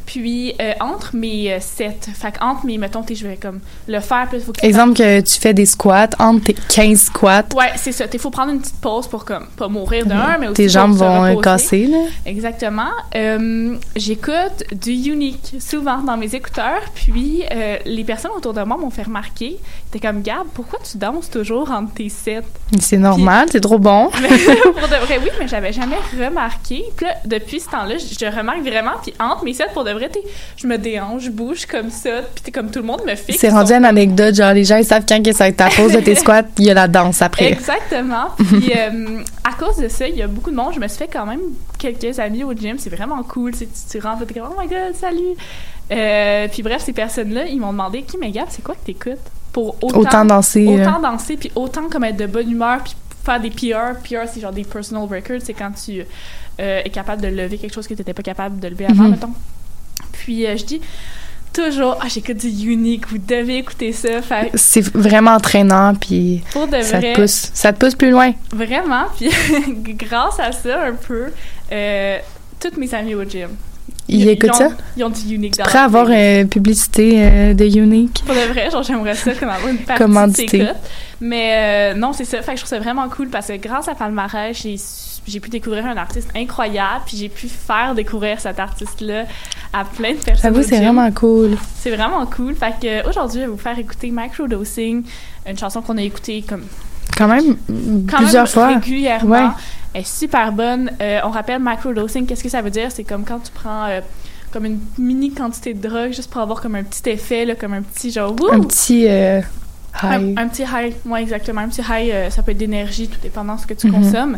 S4: Puis euh, entre mes euh, sets, fait entre mes, mettons, t'es- je vais comme le faire, puis faut que
S3: Exemple que tu fais des squats entre tes 15 squats.
S4: Ouais, c'est ça. Il faut prendre une petite pause pour comme pas mourir de un, mais aussi
S3: Tes jambes vont euh, casser, là.
S4: Exactement. Euh, J'écoute du unique souvent dans mes écouteurs, puis euh, les personnes autour de moi m'ont fait remarquer, t'es comme Gab, pourquoi tu danses toujours entre tes sets
S3: C'est normal, c'est trop bon.
S4: Pour de vrai, oui, mais j'avais jamais remarqué. Puis là, depuis ce temps-là, je, je remarque vraiment. Puis entre mes sets, pour de vrai, je me déhanche, je bouge comme ça. Puis t'es comme tout le monde me fixe.
S3: C'est
S4: Ils
S3: rendu une anecdote, genre les gens ils savent quand va être ta pause de tes squats, il y a la danse après.
S4: Exactement. Puis euh, à cause de ça, il y a beaucoup de monde. Je me suis fait quand même quelques amis au gym. C'est vraiment cool. Tu, tu, tu rentres, t'es comme oh my god, salut. Euh, puis bref, ces personnes-là, ils m'ont demandé qui, mais Gab, c'est quoi que t'écoutes pour autant,
S3: Autant danser,
S4: autant
S3: là.
S4: danser, puis autant comme être de bonne humeur, puis faire des PR. PR, c'est genre des personal records. C'est quand tu euh, es capable de lever quelque chose que t'étais pas capable de lever avant,
S3: Mhm.
S4: mettons. Puis euh, je dis toujours, ah, j'écoute du unique, vous devez écouter ça. Fait
S3: C'est vraiment entraînant puis
S4: Pour de
S3: ça
S4: vrai.
S3: te pousse, ça te pousse plus loin.
S4: Vraiment, puis grâce à ça, un peu, euh, toutes mes amies au gym.
S3: Ils écoutent
S4: ont,
S3: ça?
S4: Ils ont du unique
S3: Tu
S4: dans
S3: pourrais
S4: leur
S3: avoir une publicité euh, de Unique.
S4: Pour de vrai, genre, j'aimerais ça comme avoir une partie
S3: Commandité.
S4: Mais euh, non, c'est ça. Fait que je trouve ça vraiment cool parce que grâce à Palmarès, j'ai j'ai pu découvrir un artiste incroyable, puis j'ai pu faire découvrir cet artiste-là à plein de personnes.
S3: J'avoue, c'est vraiment cool.
S4: C'est vraiment cool. Fait que euh, aujourd'hui, je vais vous faire écouter Microdosing, une chanson qu'on a écoutée comme
S3: Quand même,
S4: quand
S3: plusieurs
S4: même
S3: fois.
S4: régulièrement.
S3: Ouais.
S4: Elle est super bonne. Euh, on rappelle microdosing, qu'est-ce que ça veut dire? C'est comme quand tu prends euh, comme une mini quantité de drogue juste pour avoir comme un petit effet, là, comme un petit genre... wouh!
S3: Un petit euh, high.
S4: un petit high, ouais, exactement. Un petit high, ça peut être d'énergie, tout dépendant de ce que tu
S3: Mhm.
S4: consommes.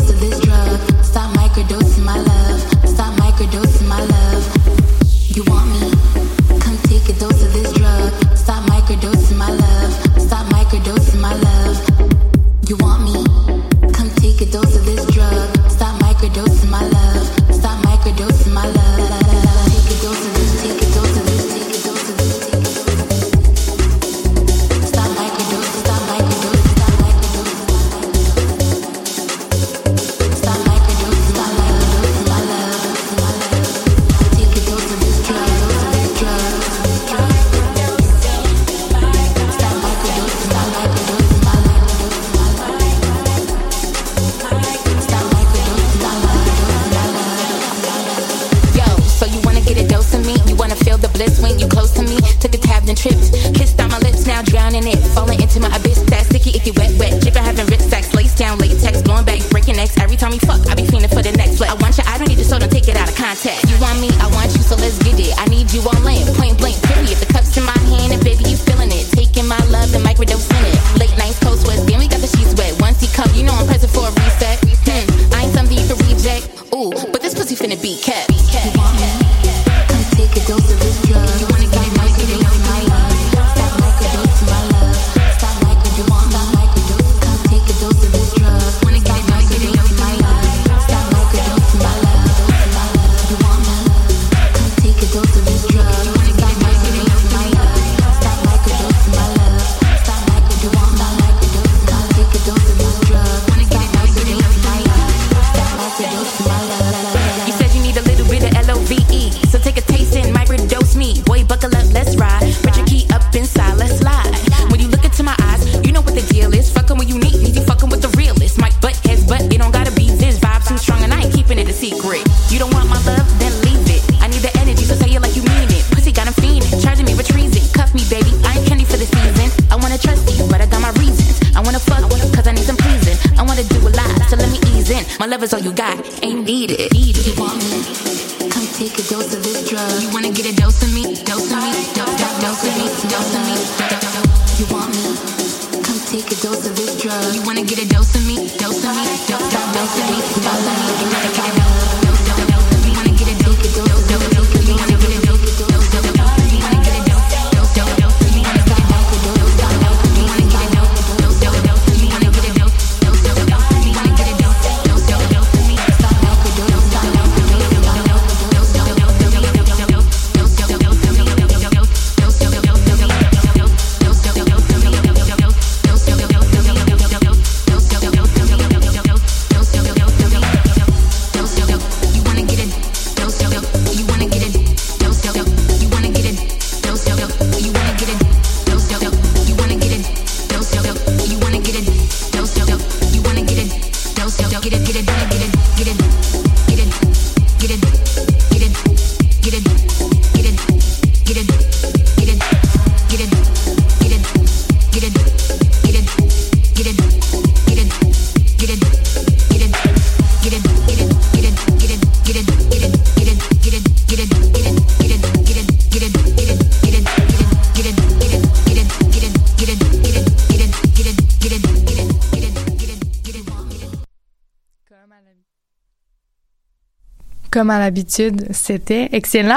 S3: Comme à l'habitude, c'était excellent.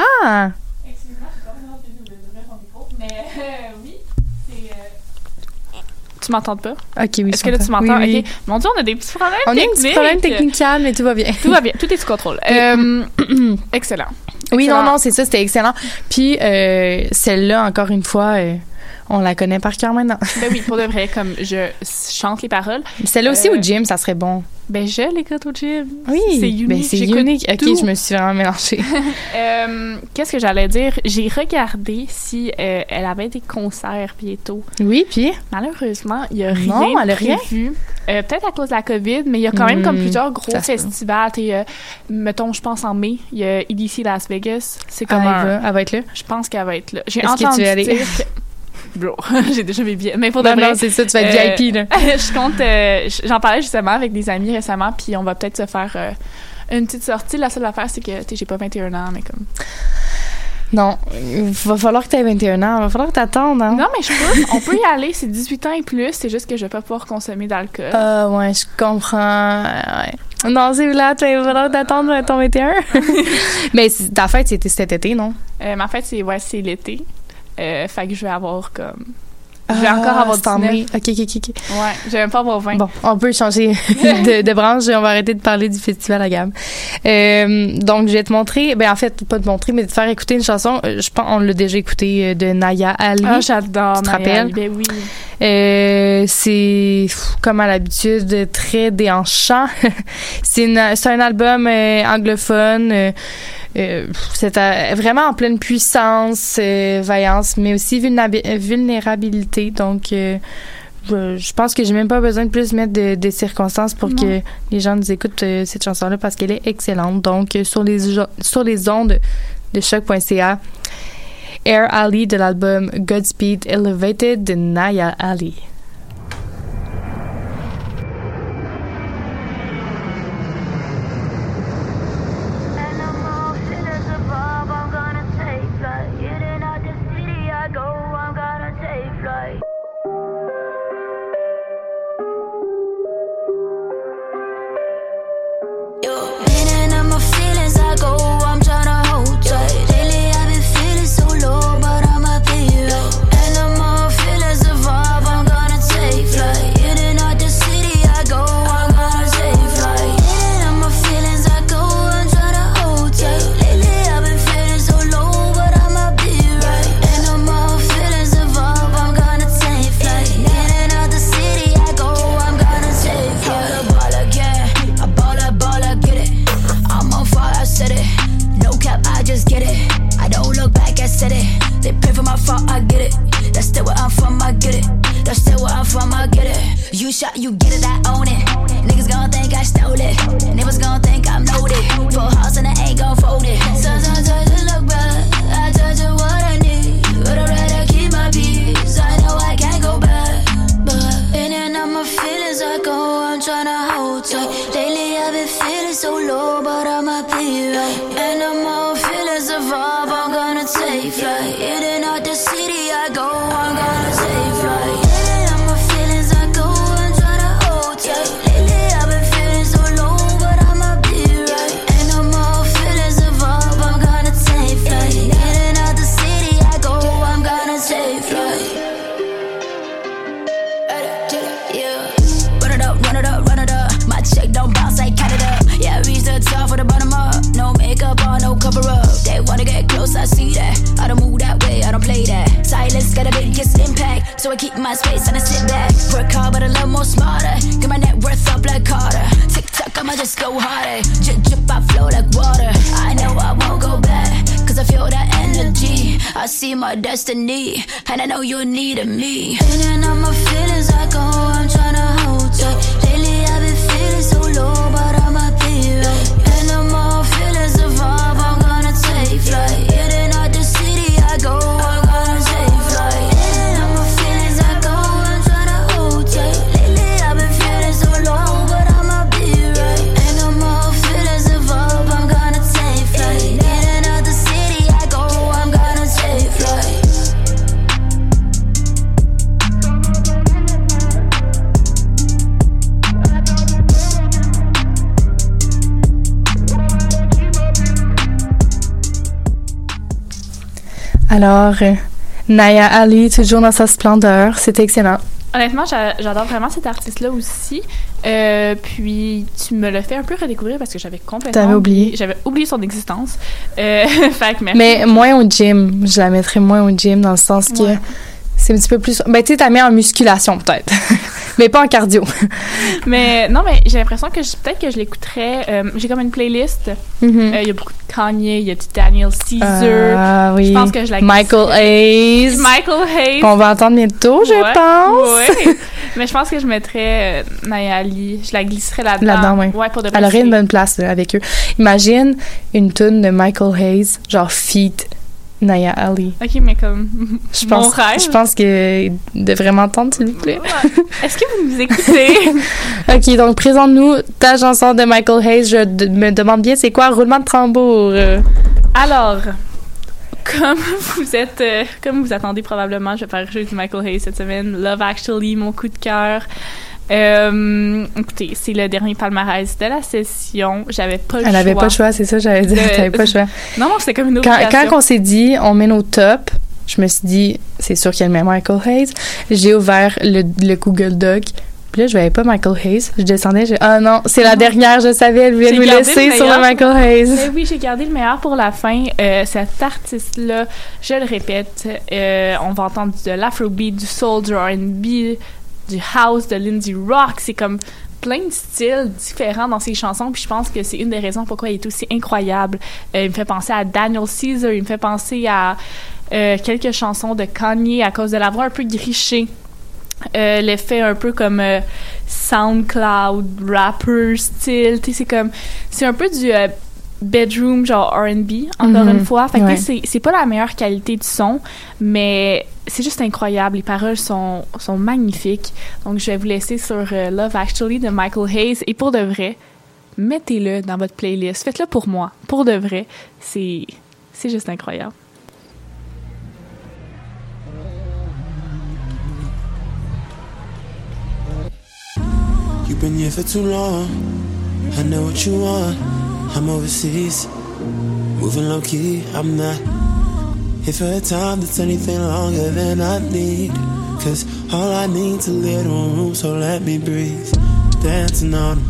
S4: Mais oui, c'est. Tu m'entends pas?
S3: Ok, oui.
S4: Est-ce que là, tu m'entends?
S3: Oui, oui.
S4: Ok. Mon Dieu, on a des petits problèmes
S3: On a un
S4: techniques.
S3: petit problème technique, mais tout va bien.
S4: Tout va bien. Tout est sous contrôle. Euh, excellent.
S3: Oui,
S4: Excellent.
S3: non, non, c'est ça, c'était excellent. Puis euh, celle-là, encore une fois, euh, on la connaît par cœur maintenant.
S4: Ben oui, pour de vrai, comme je chante les paroles.
S3: Celle-là aussi
S4: Euh,
S3: au gym, ça serait bon.
S4: Ben, je l'écoute au gym.
S3: Oui,
S4: c'est unique.
S3: ben, c'est unique. Ok,
S4: tout.
S3: je me suis vraiment mélangée.
S4: Euh, Qu'est-ce que j'allais dire? J'ai regardé si euh, elle avait des concerts bientôt.
S3: Oui, puis?
S4: Malheureusement, il n'y a rien
S3: Non, elle
S4: prévu. Euh, Peut-être à cause de la COVID, mais il y a quand même comme
S3: Hmm,
S4: plusieurs gros festivals. Euh, mettons, je pense en mai, il y a EDC Las Vegas. C'est comme
S3: Ah,
S4: un...
S3: elle va, elle va être là?
S4: Je pense qu'elle va être là. J'ai
S3: que tu
S4: entendu
S3: aller?
S4: dire Bro, j'ai déjà mes billets. Mais pour de
S3: Non,
S4: vrai,
S3: c'est ça, tu vas être VIP, là.
S4: je compte... euh, j'en parlais justement avec des amis récemment, puis on va peut-être se faire euh, une petite sortie. La seule affaire, c'est que, tu j'ai pas 21 ans, mais comme...
S3: Non, il va falloir que tu aies 21 ans. Il va falloir que t'attendes, hein?
S4: Non, mais je peux. On peut y aller. C'est 18 ans et plus. C'est juste que je vais pas pouvoir consommer d'alcool.
S3: Ah, ouais, je comprends. Ouais. Non, c'est là, il va falloir t'attendre ton 21. mais ta fête, c'était cet été, non?
S4: Euh, en fait, c'est ouais, c'est l'été. Euh, fait que je vais avoir comme. Je vais
S3: Ah,
S4: encore avoir
S3: c'est en
S4: 19.
S3: mai. Ok, ok, ok.
S4: Ouais, je vais même pas avoir 20.
S3: Bon, on peut changer de, de branche et on va arrêter de parler du festival à gamme. Euh, donc, je vais te montrer, ben en fait, pas te montrer, mais de te faire écouter une chanson. euh, Je pense on l'a déjà écouté euh, de Naya Ali.
S4: Ah, j'adore. Naya
S3: rappelles?
S4: Ali, Ben oui.
S3: Euh, c'est comme à l'habitude très déhanchant. c'est un album euh, anglophone. Euh, euh, c'est euh, vraiment en pleine puissance, euh, vaillance, mais aussi vulnérabi- vulnérabilité. Donc, euh, je, pense que j'ai même pas besoin de plus mettre de, de circonstances pour
S4: Non.
S3: que les gens nous écoutent euh, cette chanson-là parce qu'elle est excellente. Donc, euh, sur les sur les ondes de choc.ca, Air Ali de l'album Godspeed Elevated de Naya Ali.
S13: In and out the city, I keep my space and I sit back. Work hard, but a little more smarter. Get my net worth up like Carter. Tick tock, I'ma just go harder. Drip, drip, I flow like water. I know I won't go back, cause I feel that energy. I see my destiny, and I know you're needing me. In and out my feelings, I go, I'm tryna hold tight. Lately, I've been feeling so low,
S3: Alors, euh, Naya Ali, toujours dans sa splendeur. C'était excellent.
S4: Honnêtement, j'a- j'adore vraiment cet artiste-là aussi. Euh, puis tu me l'as fait un peu redécouvrir parce que j'avais complètement
S3: T'avais oublié.
S4: J'avais oublié son existence. Euh, fait que merci.
S3: Mais moins au gym. Je la mettrais moins au gym dans le sens que
S4: Ouais.
S3: C'est un petit peu plus. Ben, tu sais, t'as mis en musculation peut-être. mais pas en cardio.
S4: Mais non, mais j'ai l'impression que je- peut-être que je l'écouterais. euh, j'ai comme une playlist. Euh,
S3: Mhm.
S4: Il y a beaucoup de Kanye, il y a du Daniel Caesar.
S3: Ah oui.
S4: Je pense que je la
S3: Michael Hayes.
S4: Michael Hayes.
S3: Qu'on va entendre bientôt, je
S4: Ouais,
S3: pense.
S4: ouais. Mais je pense que je mettrais euh, Naya Ali. Je la glisserais là-dedans.
S3: Là-dedans, oui.
S4: Ouais, pour de
S3: Elle aurait une bonne place là, avec eux. Imagine une tune de Michael Hayes, genre feat Naya Ali.
S4: Ok, mais comme.
S3: Je
S4: Mon
S3: pense,
S4: rêve.
S3: je pense que de vraiment entendre, s'il vous plaît.
S4: Est-ce que vous nous écoutez?
S3: ok, donc présente-nous ta chanson de Michael Hayes. Je me demande bien c'est quoi roulement de tambour?
S4: Alors, comme vous êtes, euh, comme vous attendez probablement, je vais faire du Michael Hayes cette semaine. Love Actually, mon coup de cœur. Euh, écoutez, c'est le dernier palmarès de la session. J'avais pas le
S3: Elle
S4: choix.
S3: avait pas le choix, c'est ça, j'allais dire.
S4: De-
S3: T'avais pas le choix.
S4: Non, non, c'était comme une
S3: Quand,
S4: obligation.
S3: quand on s'est dit, on met nos top, je me suis dit, c'est sûr qu'il y a le même Michael Hayes. J'ai ouvert le, le Google Doc. Puis là, je voyais pas Michael Hayes. Je descendais, j'ai ah non, c'est la dernière, je savais, elle voulait nous laisser
S4: le
S3: sur le. Michael Hayes.
S4: Mais oui, j'ai gardé le meilleur pour la fin. Euh, cet artiste-là, je le répète, euh, on va entendre de l'afrobeat, du soul, du R&B, du house, de l'indie rock. C'est comme plein de styles différents dans ses chansons. Puis je pense que c'est une des raisons pourquoi il est aussi incroyable. Euh, il me fait penser à Daniel Caesar. Il me fait penser à euh, quelques chansons de Kanye à cause de la voix un peu grichée. Euh, l'effet un peu comme euh, SoundCloud rapper style c'est comme c'est un peu du bedroom genre R&B encore
S3: Mhm.
S4: une fois fait que
S3: Ouais.
S4: c'est c'est pas la meilleure qualité de son mais c'est juste incroyable les paroles sont sont magnifiques donc je vais vous laisser sur euh, Love Actually de Michael Hayes et pour de vrai mettez-le dans votre playlist faites-le pour moi pour de vrai c'est c'est juste incroyable
S14: You've been here for too long. I know what you want. I'm overseas, moving low key. I'm not here for a time that's anything longer than I need. Cause all I need's a little room, so let me breathe. Dancing on 'em,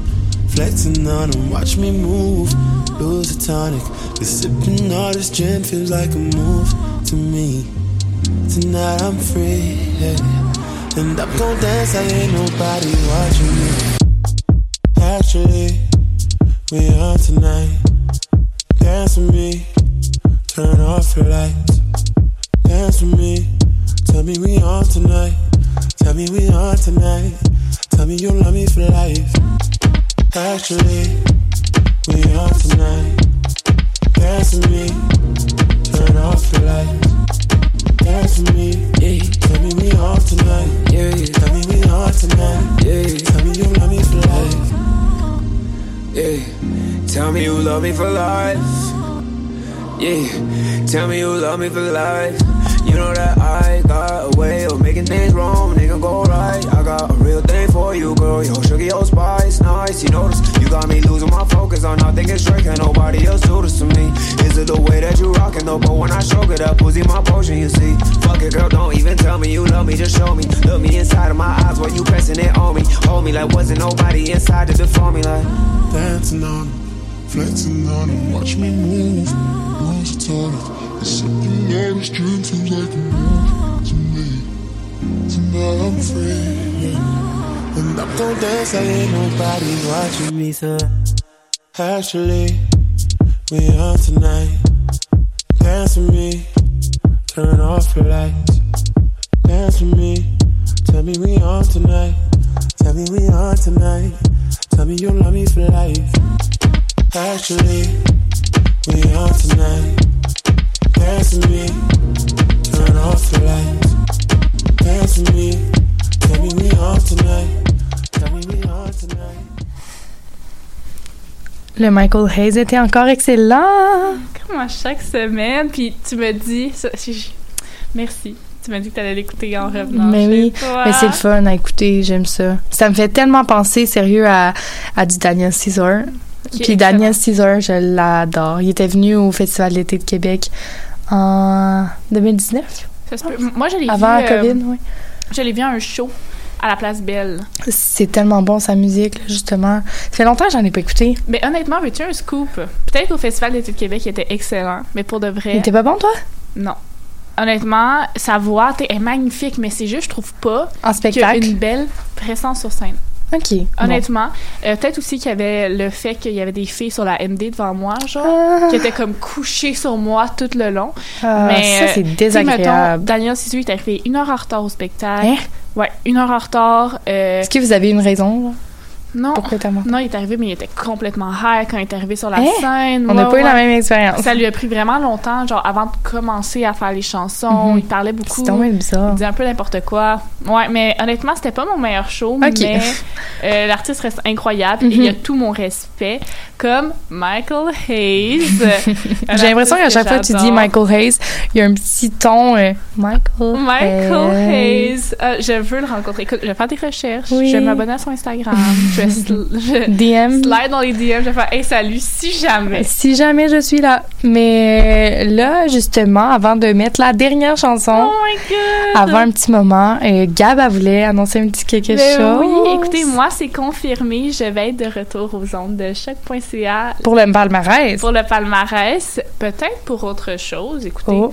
S14: flexing on 'em. Watch me move, lose a tonic. Just sipping all this gin feels like a move to me. Tonight I'm free, yeah. and I'm gon' dance like ain't nobody watching me. Actually, we on tonight. Dance with me, turn off the lights. Dance with me, tell me we on tonight. Tell me we on tonight. Tell me you love me for life. Actually, we on tonight. Dance with me, turn off the lights. Dance with me, yeah. Tell me we on tonight, yeah. Tell me we on tonight, yeah. Tell me you love me
S15: Tell me you love me for life. Yeah. Tell me you love me for life. You know that I got a way of making things wrong, nigga go right. I got a real thing for you, girl. Yo, sugar, your spice, nice. You notice you got me losing my focus on not thinking straight. Can nobody else do this to me? Is it the way that you rockin' though? But when I stroke it up, pussy my potion, you see. Fuck it, girl, don't even tell me you love me, just show me. Look me inside of my eyes while you pressing it on me. Hold me like wasn't nobody inside to deform me like.
S14: Dancing on flexing on 'em. Watch me move, lose a tonic. It's something all this dream feels like a move to me. Tonight I'm free, and I'm gon' dance like ain't nobody watching me. So actually, we on tonight. Dance with me, turn off the lights. Dance with me, tell me we on tonight. Tell me we on tonight. Tell me you love me for life. Actually, we on tonight. Dance with me, turn off the lights. Dance with me, tell me we on tonight. Tell me we on tonight.
S3: Le Michael Hayes était encore excellent.
S4: Comme à chaque semaine. Puis tu me dis. ça- Merci. Tu m'as dit que tu allais l'écouter en revenant.
S3: Mais
S4: chez
S3: oui,
S4: toi.
S3: mais c'est le fun à écouter, j'aime ça. Ça me fait tellement penser, sérieux, à, à du Daniel Caesar. Puis Daniel Caesar, je l'adore. Il était venu au Festival d'été de Québec En 2019?
S4: Ça se peut. Moi, je l'ai vu.
S3: Avant la
S4: euh,
S3: COVID, oui.
S4: Je l'ai vu à un show à la place Belle.
S3: C'est tellement bon, sa musique, là, justement. Ça fait longtemps que j'en ai pas écouté.
S4: Mais honnêtement, veux-tu un scoop? Peut-être qu'au Festival d'été de Québec, il était excellent, mais pour de vrai.
S3: Il était pas bon, toi?
S4: Non. Honnêtement, sa voix est magnifique, mais c'est juste, je trouve pas.
S3: En spectacle?
S4: qu'il y a une belle présence sur scène.
S3: OK. bon.
S4: Honnêtement, Euh, peut-être aussi qu'il y avait le fait qu'il y avait des filles sur la MD devant moi, genre,
S3: Ah.
S4: qui étaient comme couchées sur moi tout le long.
S3: Ah, ça,
S4: euh,
S3: c'est désagréable.
S4: mettons, Daniel Sissu est arrivé une heure en retard au spectacle.
S3: Hein?
S4: Ouais, une heure en retard. euh,
S3: Est-ce que vous avez une raison? là?
S4: Non,
S3: Pourquoi
S4: il est arrivé, mais il était complètement high quand il est arrivé sur la
S3: Hein?
S4: scène.
S3: On n'a
S4: Ouais,
S3: pas eu la même expérience.
S4: Ça lui a pris vraiment longtemps, genre avant de commencer à faire les chansons.
S3: Mhm.
S4: Il parlait beaucoup.
S3: C'est tombé bizarre.
S4: Il disait un peu n'importe quoi. Ouais, mais honnêtement, c'était pas mon meilleur show, mais euh, l'artiste reste incroyable et
S3: Mhm.
S4: il a tout mon respect, comme Michael Hayes.
S3: J'ai l'impression qu'à chaque fois que tu dis. Michael Hayes, il y a un petit ton euh, Michael.
S4: Michael
S3: Hayes.
S4: Hayes. Euh, je veux le rencontrer. Écoute, je vais faire des recherches.
S3: Oui.
S4: Je vais m'abonner à son Instagram. je vais je-
S3: DM.
S4: slide dans les DM. Je vais faire Hey, salut, si jamais.
S3: Si jamais je suis là. Mais là, justement, avant de mettre la dernière chanson,
S4: Oh my god!
S3: avant un petit moment, euh, Gab, elle voulait annoncer un petit quelque
S4: Ben
S3: chose.
S4: oui, écoutez, moi, c'est confirmé. Je vais être de retour aux ondes de choc.ca
S3: Pour le palmarès.
S4: pour le palmarès. Peut-être pour autre chose. Écoutez,
S3: Oh.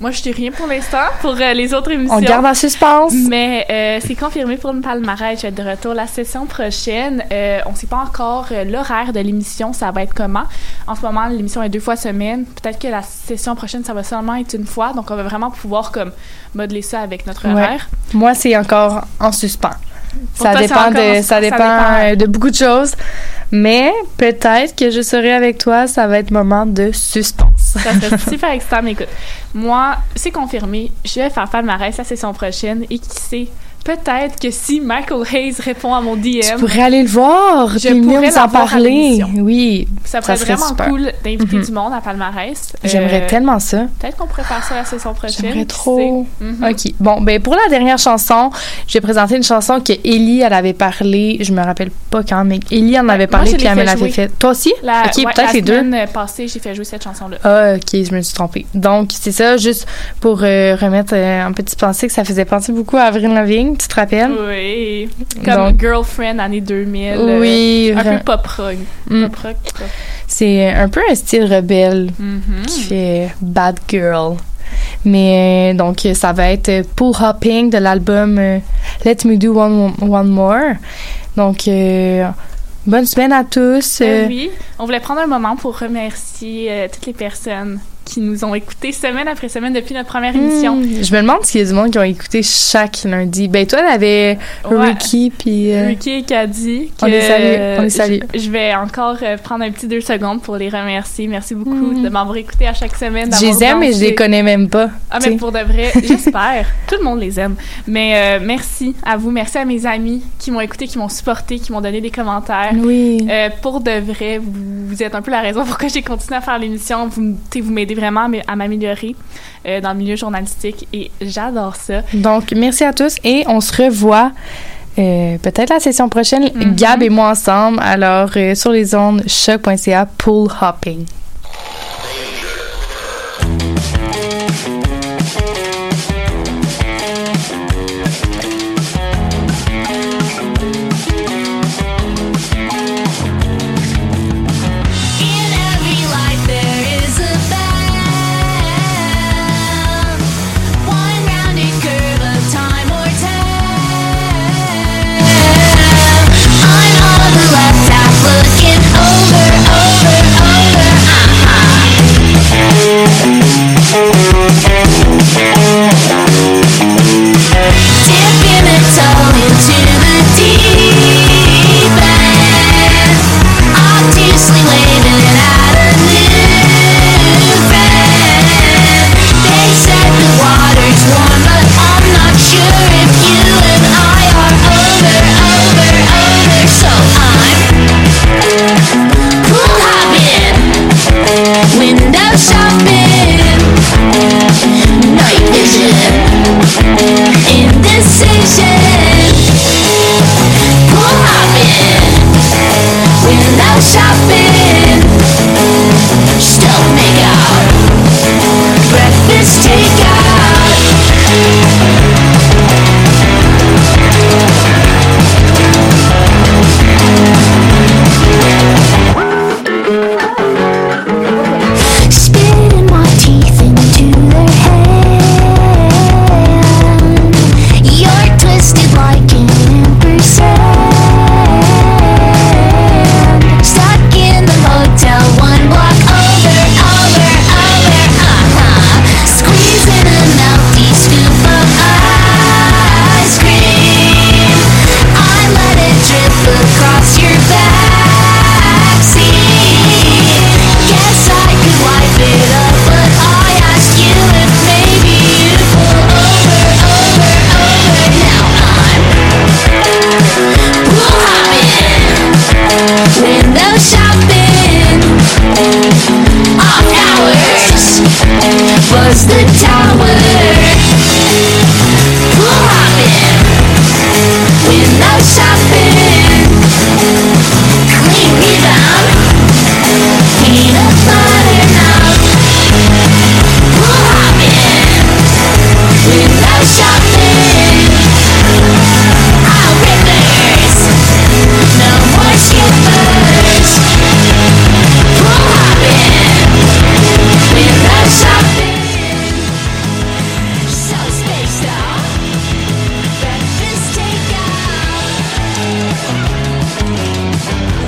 S4: Moi, je dis rien pour l'instant pour euh, les autres émissions.
S3: On garde en suspense.
S4: Mais euh, c'est confirmé pour le palmarès. Je vais être de retour la session prochaine. Euh, on ne sait pas encore l'horaire de l'émission, ça va être comment? En ce moment, l'émission est deux fois semaine. Peut-être que la session prochaine, ça va seulement être une fois. Donc, on va vraiment pouvoir comme modeler ça avec notre
S3: Ouais.
S4: horaire.
S3: Moi, c'est encore en suspens. Ça
S4: toi,
S3: dépend,
S4: en
S3: de,
S4: suspens,
S3: ça dépend de beaucoup de choses. Mais peut-être que je serai avec toi, ça va être moment de suspense.
S4: Ça serait super excitant. Mais écoute, moi, c'est confirmé. Je vais faire palmarès la session prochaine. Et qui sait, peut-être que si Michael Hayes répond à mon DM,
S3: Tu pourrais aller le voir,
S4: Je
S3: puis
S4: pourrais
S3: nous en parler. Oui,
S4: ça
S3: serait
S4: vraiment
S3: super.
S4: cool d'inviter
S3: Mhm.
S4: du monde à palmarès.
S3: J'aimerais
S4: Euh,
S3: tellement ça.
S4: Peut-être qu'on pourrait faire ça la session prochaine.
S3: J'aimerais trop.
S4: sait. Mhm.
S3: OK. Bon, ben pour la dernière chanson, je vais présenter une chanson que Ellie, elle avait parlé, je me rappelle pas quand, mais Ellie en avait parlé puis elle me
S4: fait
S3: l'avait fait. Toi aussi?
S4: La,
S3: OK,
S4: ouais,
S3: peut-être
S4: la
S3: les deux.
S4: semaine passée, j'ai fait jouer cette chanson-là.
S3: Ah, ok, je me suis trompée. Donc, c'est ça, juste pour euh, remettre euh, un petit pensée que ça faisait penser beaucoup à Avril Lavigne, tu te rappelles?
S4: Oui. Comme
S3: Donc-
S4: Girlfriend, année 2000. euh,
S3: Oui,
S4: un peu pop rock.
S3: Mm.
S4: Pop rock. pop.
S3: C'est un peu un style rebelle
S4: Mhm.
S3: qui fait Bad Girl. Mais donc, ça va être Pool Hopping de l'album euh, Let Me Do One, One More. Donc, euh, bonne semaine à tous.
S4: Ben
S3: Euh,
S4: oui, on voulait prendre un moment pour remercier euh, toutes les personnes qui nous ont écoutés semaine après semaine depuis notre première émission.
S3: hmm, je me demande s'il y a du monde qui ont écouté chaque lundi. Ben, toi, t'avais
S4: Ouais.
S3: Ricky, puis... euh,
S4: Ricky et Caddy.
S3: On les salue, on les salue.
S4: Je, je vais encore euh, prendre un petit deux secondes pour les remercier. Merci beaucoup
S3: Mm.
S4: de m'avoir écouté à chaque semaine.
S3: je les aime, mais je les connais même pas.
S4: Ah, mais pour de vrai, j'espère. Tout le monde les aime. Mais euh, merci à vous. Merci à mes amis qui m'ont écouté, qui m'ont supporté, qui m'ont donné des commentaires.
S3: Oui.
S4: Euh, pour de vrai, vous, vous êtes un peu la raison pourquoi j'ai continué à faire l'émission. Vous, m'aidez vraiment à m'améliorer euh, dans le milieu journalistique et j'adore ça.
S3: Donc, merci à tous et on se revoit euh, peut-être la session prochaine,
S4: Mhm.
S3: Gab et moi ensemble. Alors, euh, sur les ondes choc.ca, pool hopping.
S7: I'm pool hopping, window shopping.